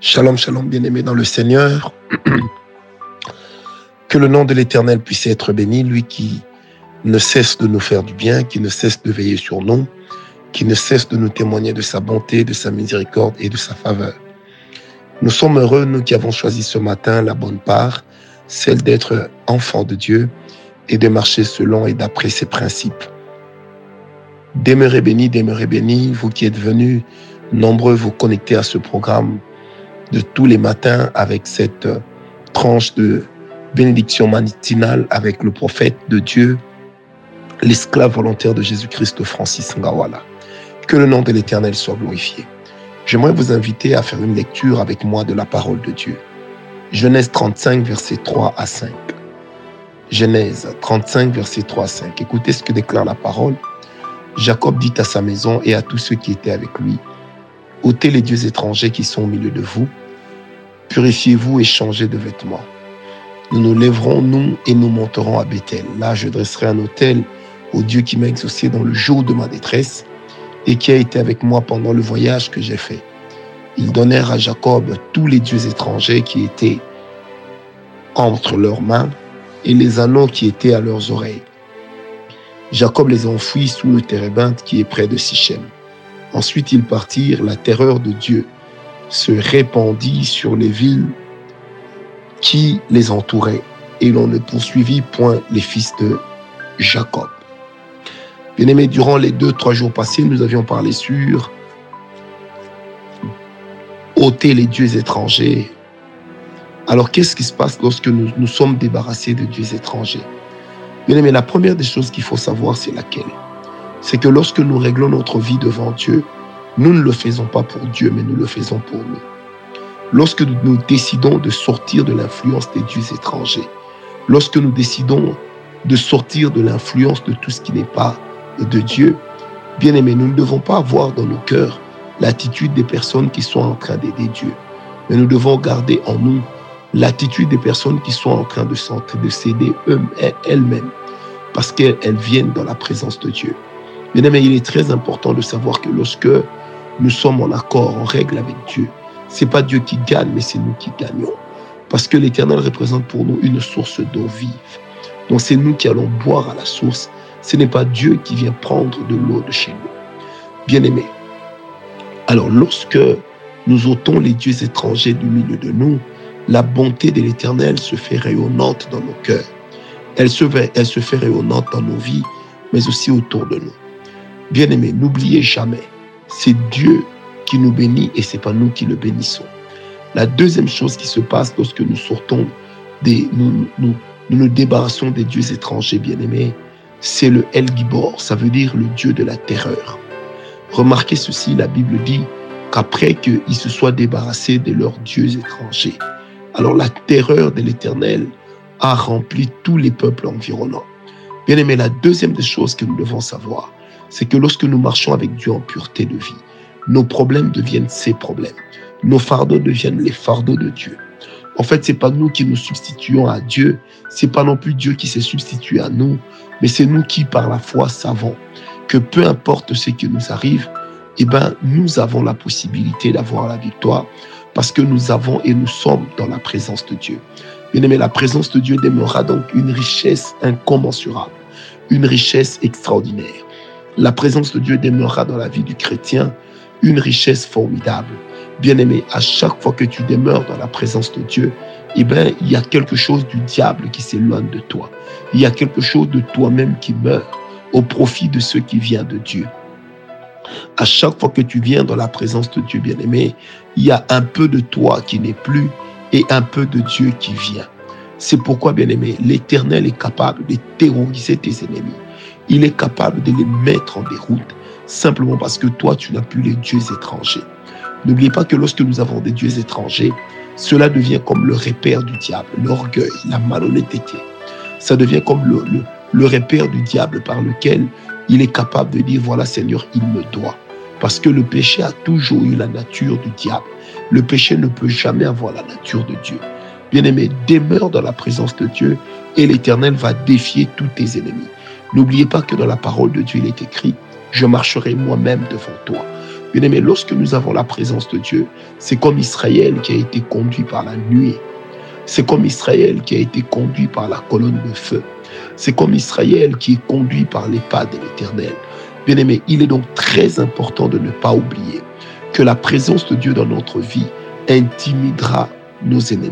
Shalom, shalom, bien-aimés dans le Seigneur. Que le nom de l'Éternel puisse être béni, lui qui ne cesse de nous faire du bien, qui ne cesse de veiller sur nous, qui ne cesse de nous témoigner de sa bonté, de sa miséricorde et de sa faveur. Nous sommes heureux, nous qui avons choisi ce matin la bonne part, celle d'être enfants de Dieu et de marcher selon et d'après ses principes. Demeurez bénis, demeurez bénis, vous qui êtes venus nombreux vous connecter à ce programme de tous les matins avec cette tranche de bénédiction matinale avec le prophète de Dieu, l'esclave volontaire de Jésus-Christ, Francis Ngawala. Que le nom de l'Éternel soit glorifié. J'aimerais vous inviter à faire une lecture avec moi de la parole de Dieu. Genèse 35, versets 3 à 5. Genèse 35, versets 3 à 5. Écoutez ce que déclare la parole. Jacob dit à sa maison et à tous ceux qui étaient avec lui, ôtez les dieux étrangers qui sont au milieu de vous, purifiez-vous et changez de vêtements. Nous nous lèverons, nous, et nous monterons à Bethel. Là, je dresserai un autel au Dieu qui m'a exaucé dans le jour de ma détresse et qui a été avec moi pendant le voyage que j'ai fait. Ils donnèrent à Jacob tous les dieux étrangers qui étaient entre leurs mains et les anneaux qui étaient à leurs oreilles. Jacob les enfouit sous le térébinthe qui est près de Sichem. Ensuite ils partirent, la terreur de Dieu se répandit sur les villes qui les entouraient, et l'on ne poursuivit point les fils de Jacob. Bien-aimés, durant les deux, trois jours passés, nous avions parlé sur ôter les dieux étrangers. Alors, qu'est-ce qui se passe lorsque nous nous sommes débarrassés de dieux étrangers? Bien aimé, la première des choses qu'il faut savoir, c'est laquelle? C'est que lorsque nous réglons notre vie devant Dieu, nous ne le faisons pas pour Dieu, mais nous le faisons pour nous. Lorsque nous décidons de sortir de l'influence des dieux étrangers, lorsque nous décidons de sortir de l'influence de tout ce qui n'est pas de Dieu, bien aimé, nous ne devons pas avoir dans nos cœurs l'attitude des personnes qui sont en train d'aider Dieu. Mais nous devons garder en nous l'attitude des personnes qui sont en train de s'aider elles-mêmes parce qu'elles viennent dans la présence de Dieu. Bien aimé, il est très important de savoir que lorsque nous sommes en accord, en règle avec Dieu, c'est pas Dieu qui gagne, mais c'est nous qui gagnons. Parce que l'Éternel représente pour nous une source d'eau vive. Donc c'est nous qui allons boire à la source. Ce n'est pas Dieu qui vient prendre de l'eau de chez nous. Bien aimé, alors lorsque nous ôtons les dieux étrangers du milieu de nous, la bonté de l'Éternel se fait rayonnante dans nos cœurs. Elle se, fait, elle se fait rayonnante dans nos vies, mais aussi autour de nous. Bien aimé, n'oubliez jamais, c'est Dieu qui nous bénit et c'est pas nous qui le bénissons. La deuxième chose qui se passe lorsque nous sortons des, nous, nous, nous nous débarrassons des dieux étrangers, bien-aimés, c'est le El Gibor, ça veut dire le Dieu de la terreur. Remarquez ceci, la Bible dit qu'après qu'ils se soient débarrassés de leurs dieux étrangers, alors la terreur de l'Éternel a rempli tous les peuples environnants. Bien aimé, la deuxième des choses que nous devons savoir, c'est que lorsque nous marchons avec Dieu en pureté de vie, nos problèmes deviennent ses problèmes. Nos fardeaux deviennent les fardeaux de Dieu. En fait, c'est pas nous qui nous substituons à Dieu, c'est pas non plus Dieu qui s'est substitué à nous, mais c'est nous qui, par la foi, savons que peu importe ce qui nous arrive, eh ben, nous avons la possibilité d'avoir la victoire parce que nous avons et nous sommes dans la présence de Dieu. Bien aimé, la présence de Dieu demeurera donc une richesse incommensurable, une richesse extraordinaire. La présence de Dieu demeurera dans la vie du chrétien une richesse formidable. Bien aimé, à chaque fois que tu demeures dans la présence de Dieu, eh bien, il y a quelque chose du diable qui s'éloigne de toi. Il y a quelque chose de toi-même qui meurt au profit de ce qui vient de Dieu. À chaque fois que tu viens dans la présence de Dieu bien-aimé, il y a un peu de toi qui n'est plus et un peu de Dieu qui vient. C'est pourquoi, bien-aimé, l'Éternel est capable de terroriser tes ennemis. Il est capable de les mettre en déroute simplement parce que toi, tu n'as plus les dieux étrangers. N'oubliez pas que lorsque nous avons des dieux étrangers, cela devient comme le repère du diable, l'orgueil, la malhonnêteté. Ça devient comme le, repère du diable par lequel il est capable de dire, voilà Seigneur, il me doit. Parce que le péché a toujours eu la nature du diable. Le péché ne peut jamais avoir la nature de Dieu. Bien-aimé, demeure dans la présence de Dieu et l'Éternel va défier tous tes ennemis. N'oubliez pas que dans la parole de Dieu, il est écrit, je marcherai moi-même devant toi. Bien aimé, lorsque nous avons la présence de Dieu, c'est comme Israël qui a été conduit par la nuée. C'est comme Israël qui a été conduit par la colonne de feu. C'est comme Israël qui est conduit par les pas de l'Éternel. Bien aimé, il est donc très important de ne pas oublier que la présence de Dieu dans notre vie intimidera nos ennemis.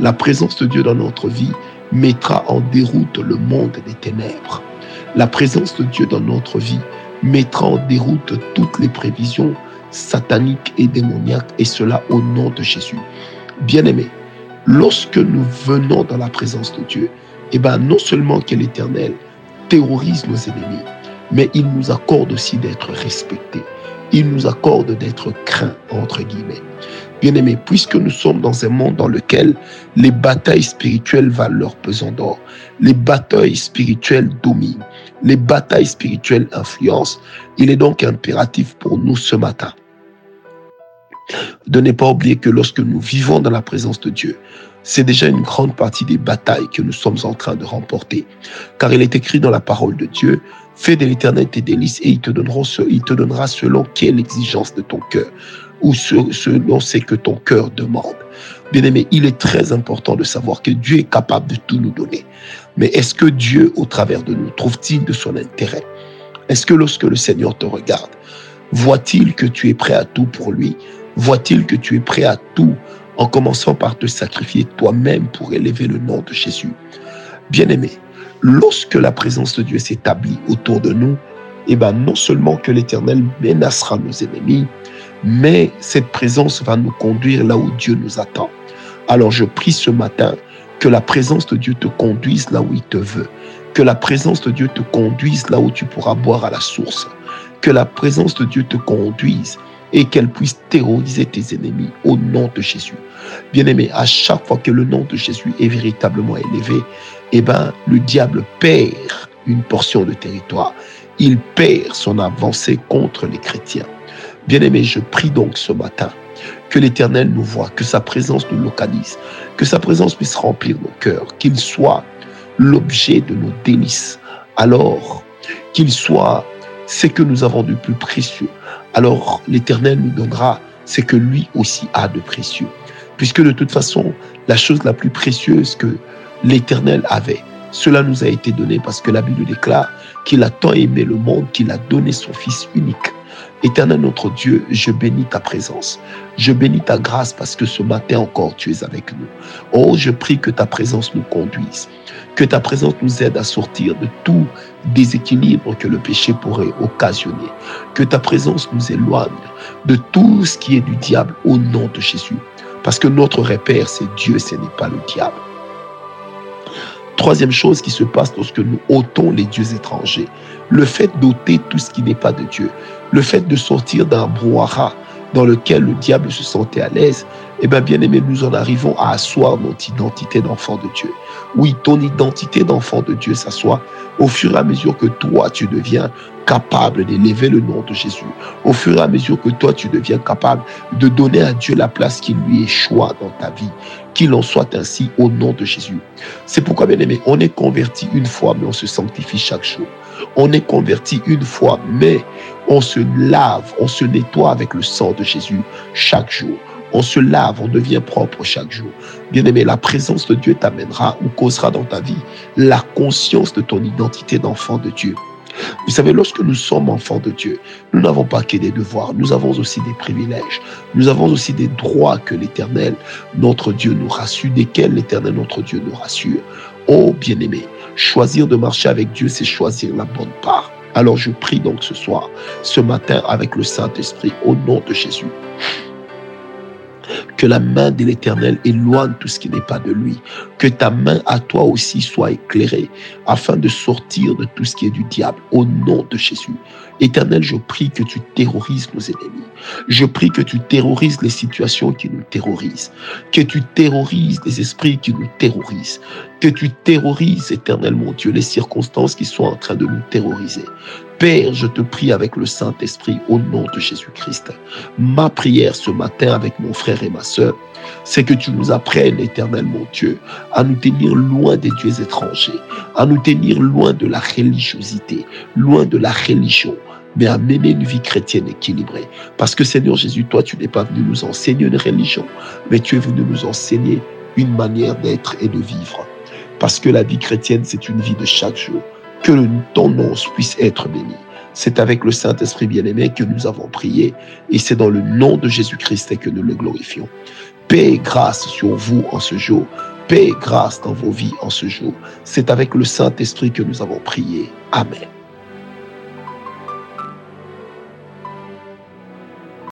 La présence de Dieu dans notre vie mettra en déroute le monde des ténèbres. La présence de Dieu dans notre vie mettra en déroute toutes les prévisions sataniques et démoniaques, et cela au nom de Jésus. Bien-aimés, lorsque nous venons dans la présence de Dieu, eh ben, non seulement que l'Éternel terrorise nos ennemis, mais il nous accorde aussi d'être respectés. Il nous accorde d'être craints, entre guillemets. Bien-aimés, puisque nous sommes dans un monde dans lequel les batailles spirituelles valent leur pesant d'or, les batailles spirituelles dominent, les batailles spirituelles influencent, il est donc impératif pour nous ce matin de ne pas oublier que lorsque nous vivons dans la présence de Dieu, c'est déjà une grande partie des batailles que nous sommes en train de remporter. Car il est écrit dans la parole de Dieu, fais de l'éternel tes délices et il te, donnera, selon quelle exigence de ton cœur ou selon ce que ton cœur demande. Bien aimé, il est très important de savoir que Dieu est capable de tout nous donner. Mais est-ce que Dieu, au travers de nous, trouve-t-il de son intérêt? Est-ce que lorsque le Seigneur te regarde, voit-il que tu es prêt à tout pour lui? Voit-il que tu es prêt à tout en commençant par te sacrifier toi-même pour élever le nom de Jésus? Bien aimé, lorsque la présence de Dieu s'établit autour de nous, eh ben, non seulement que l'Éternel menacera nos ennemis, mais cette présence va nous conduire là où Dieu nous attend. Alors je prie ce matin que la présence de Dieu te conduise là où il te veut, que la présence de Dieu te conduise là où tu pourras boire à la source, que la présence de Dieu te conduise et qu'elle puisse terroriser tes ennemis au nom de Jésus. Bien-aimé, à chaque fois que le nom de Jésus est véritablement élevé, eh ben, le diable perd une portion de territoire. Il perd son avancée contre les chrétiens. Bien-aimé, je prie donc ce matin que l'Éternel nous voit, que sa présence nous localise, que sa présence puisse remplir nos cœurs, qu'il soit l'objet de nos délices, alors qu'il soit ce que nous avons de plus précieux. Alors l'Éternel nous donnera ce que lui aussi a de précieux. Puisque de toute façon, la chose la plus précieuse que l'Éternel avait, cela nous a été donné parce que la Bible déclare qu'il a tant aimé le monde qu'il a donné son Fils unique Éternel notre Dieu, je bénis ta présence. Je bénis ta grâce parce que ce matin encore tu es avec nous. Oh, je prie que ta présence nous conduise, que ta présence nous aide à sortir de tout déséquilibre que le péché pourrait occasionner, que ta présence nous éloigne de tout ce qui est du diable au nom de Jésus. Parce que notre repère, c'est Dieu, ce n'est pas le diable. Troisième chose qui se passe lorsque nous ôtons les dieux étrangers, le fait d'ôter tout ce qui n'est pas de Dieu, le fait de sortir d'un brouhaha dans lequel le diable se sentait à l'aise, eh bien, bien aimé, nous en arrivons à asseoir notre identité d'enfant de Dieu. Oui, ton identité d'enfant de Dieu s'assoit au fur et à mesure que toi, tu deviens capable d'élever le nom de Jésus. Au fur et à mesure que toi, tu deviens capable de donner à Dieu la place qui lui est choix dans ta vie. Qu'il en soit ainsi au nom de Jésus. C'est pourquoi, bien aimé, on est converti une fois, mais on se sanctifie chaque jour. On est converti une fois, mais on se lave, on se nettoie avec le sang de Jésus chaque jour. On se lave, on devient propre chaque jour. Bien-aimé, la présence de Dieu t'amènera ou causera dans ta vie la conscience de ton identité d'enfant de Dieu. Vous savez, lorsque nous sommes enfants de Dieu, nous n'avons pas que des devoirs, nous avons aussi des privilèges, nous avons aussi des droits que l'Éternel, notre Dieu, nous rassure, desquels l'Éternel, notre Dieu, nous rassure. Oh bien-aimé, choisir de marcher avec Dieu, c'est choisir la bonne part. Alors je prie donc ce soir, ce matin, avec le Saint-Esprit, au nom de Jésus que la main de l'Éternel éloigne tout ce qui n'est pas de lui. Que ta main à toi aussi soit éclairée afin de sortir de tout ce qui est du diable au nom de Jésus. Éternel, je prie que tu terrorises nos ennemis. Je prie que tu terrorises les situations qui nous terrorisent. Que tu terrorises les esprits qui nous terrorisent. Que tu terrorises, éternel mon Dieu, les circonstances qui sont en train de nous terroriser. Père, je te prie avec le Saint-Esprit au nom de Jésus-Christ. Ma prière ce matin avec mon frère et ma sœur, c'est que tu nous apprennes, éternel Dieu, à nous tenir loin des dieux étrangers, à nous tenir loin de la religiosité, loin de la religion, mais à mener une vie chrétienne équilibrée. Parce que Seigneur Jésus, toi, tu n'es pas venu nous enseigner une religion, mais tu es venu nous enseigner une manière d'être et de vivre. Parce que la vie chrétienne, c'est une vie de chaque jour. Que ton nom puisse être béni. C'est avec le Saint-Esprit bien-aimé que nous avons prié et c'est dans le nom de Jésus-Christ que nous le glorifions. Paix et grâce sur vous en ce jour. Paix et grâce dans vos vies en ce jour. C'est avec le Saint-Esprit que nous avons prié. Amen.